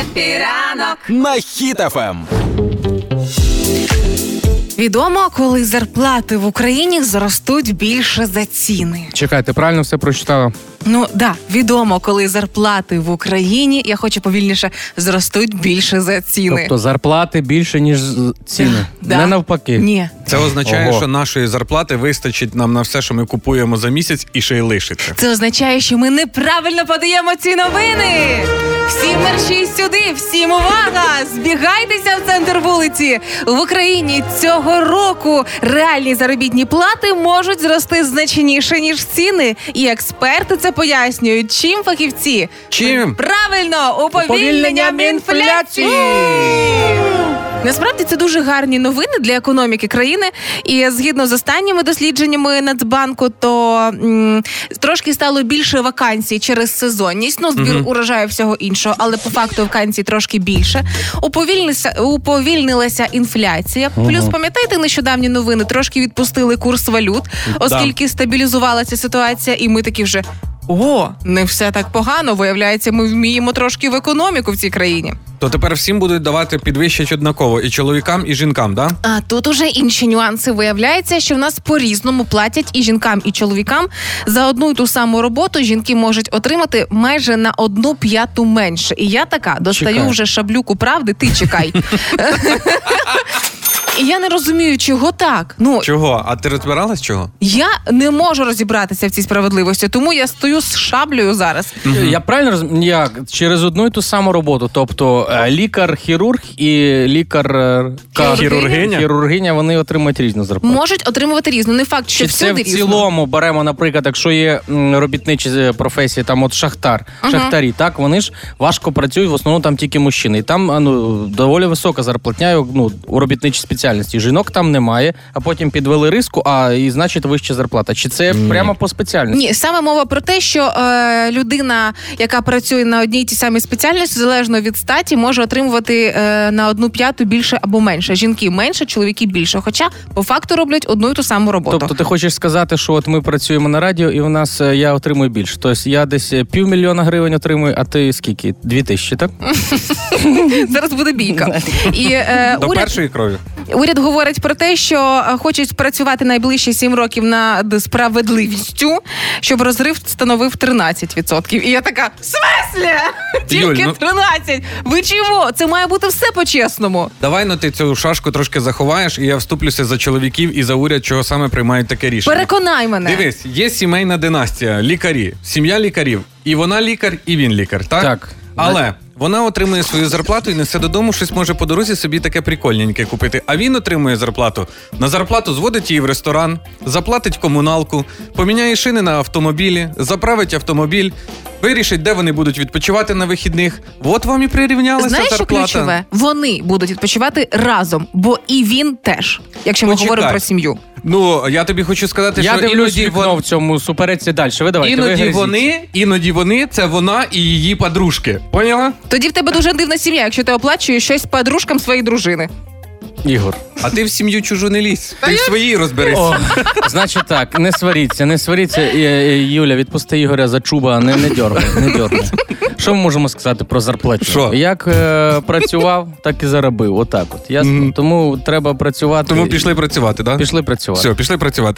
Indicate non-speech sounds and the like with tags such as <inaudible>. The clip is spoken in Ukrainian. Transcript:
Happy ранок на Ем. Хіт FM. Відомо, коли зарплати в Україні зростуть більше за ціни. Чекай, ти правильно все прочитала? Ну да, відомо, коли зарплати в Україні, я хочу повільніше, зростуть більше за ціни. Тобто зарплати більше, ніж ціни. <laughs> Да. Не навпаки. Ні. Це означає, Ого. що нашої зарплати вистачить нам на все, що ми купуємо за місяць, і ще й лишиться. Це означає, що ми неправильно подаємо ці новини. Всі всім увага! Збігайтеся в центр вулиці. В Україні цього року реальні заробітні плати можуть зрости значніше ніж ціни. І експерти це пояснюють. Чим фахівці? Чим? Правильно, уповільненням Уповільненням інфляції. Насправді це дуже гарні новини для економіки країни. І згідно з останніми дослідженнями Нацбанку, то м, трошки стало більше вакансій через сезонність. Ну, збір урожаю всього іншого, але по факту вакансій трошки більше. Уповільнилася, уповільнилася інфляція. Плюс пам'ятаєте нещодавні новини? Трошки відпустили курс валют, оскільки стабілізувалася ситуація, і ми такі вже. О, не все так погано. Виявляється, ми вміємо трошки в економіку в цій країні. То тепер всім будуть давати підвищать однаково і чоловікам, і жінкам, да? А тут уже інші нюанси. виявляються, що в нас по-різному платять і жінкам, і чоловікам за одну й ту саму роботу. Жінки можуть отримати майже на одну п'яту менше. І я така достаю Чекай. вже шаблюку правди. Ти чекай. <laughs> <laughs> І я не розумію, чого так. Ну Чого? А ти розбиралась чого? я не можу розібратися в цій справедливості, тому я стою з шаблею зараз. Я правильно розумію? Як? Через одну і ту саму роботу. Тобто е, лікар-хірург і лікар е, ка- Хірургиня? хірургиня, вони отримують різну зарплату. Можуть отримувати різну. Не факт, що Чи це в різно. цілому беремо, наприклад, якщо є м, робітничі е, професії, там от шахтар, шахтарі, так вони ж важко працюють, в основному там тільки мужчини. І там а, ну, доволі висока зарплатня ну, у робітничій спеціальності. Жінок там немає, а потім підвели риску, а і значить вища зарплата. Чи це прямо по спеціальності? Ні, саме мова про те, що е, людина, яка працює на одній тій самій спеціальності, залежно від статі, може отримувати е, на одну п'яту більше або менше. Жінки менше, чоловіки більше. Хоча по факту роблять одну й ту саму роботу. Тобто ти хочеш сказати, що от ми працюємо на радіо, і у нас е, я отримую більше. Тобто я десь е, півмільйона гривень отримую, а ти скільки? Дві тисячі, так? <laughs> Зараз буде бійка. <laughs> І е, До уряд, першої крові. Уряд говорить про те, що е, хочуть працювати найближчі сім років над справедливістю, щоб розрив становив 13%. І я така: в смислі? Тільки ну- 13? Ви чого? Це має бути все по-чесному. Давай ну ти цю шашку трошки заховаєш, і я вступлюся за чоловіків і за уряд, чого саме приймають таке рішення. Переконай мене. Дивись, є сімейна династія, лікарі, сім'я лікарів. І вона лікар, і він лікар, так? Так. Але вона отримує свою зарплату і несе додому щось може по дорозі собі таке прикольненьке купити. А він отримує зарплату. На зарплату зводить її в ресторан, заплатить комуналку, поміняє шини на автомобілі, заправить автомобіль, вирішить, де вони будуть відпочивати на вихідних. От вам і прирівнялася Знаєш, що зарплата. ключове? Вони будуть відпочивати разом, бо і він теж, якщо ми Почекай. говоримо про сім'ю. Ну я тобі хочу сказати, Я що дивлюсь іноді вікно вон- в цьому суперечці далі. Ви давайте. Іноді гризіть. вони, іноді вони це вона і її подружки. Поняла? Тоді в тебе дуже дивна сім'я, якщо ти оплачуєш щось подружкам своєї дружини. Ігор. А ти в сім'ю чужу не лізь. Ти в своїй розберися. Значить так, не сваріться, не сваріться. Е, е, Юля, відпусти Ігоря за чуба, не, не дергай, не дергай. Що ми можемо сказати про зарплату? Що? Як е, працював, так і заробив. Отак от. Ясно? Мгм. Тому треба працювати. Тому пішли працювати, так? Пішли працювати. Все, пішли працювати.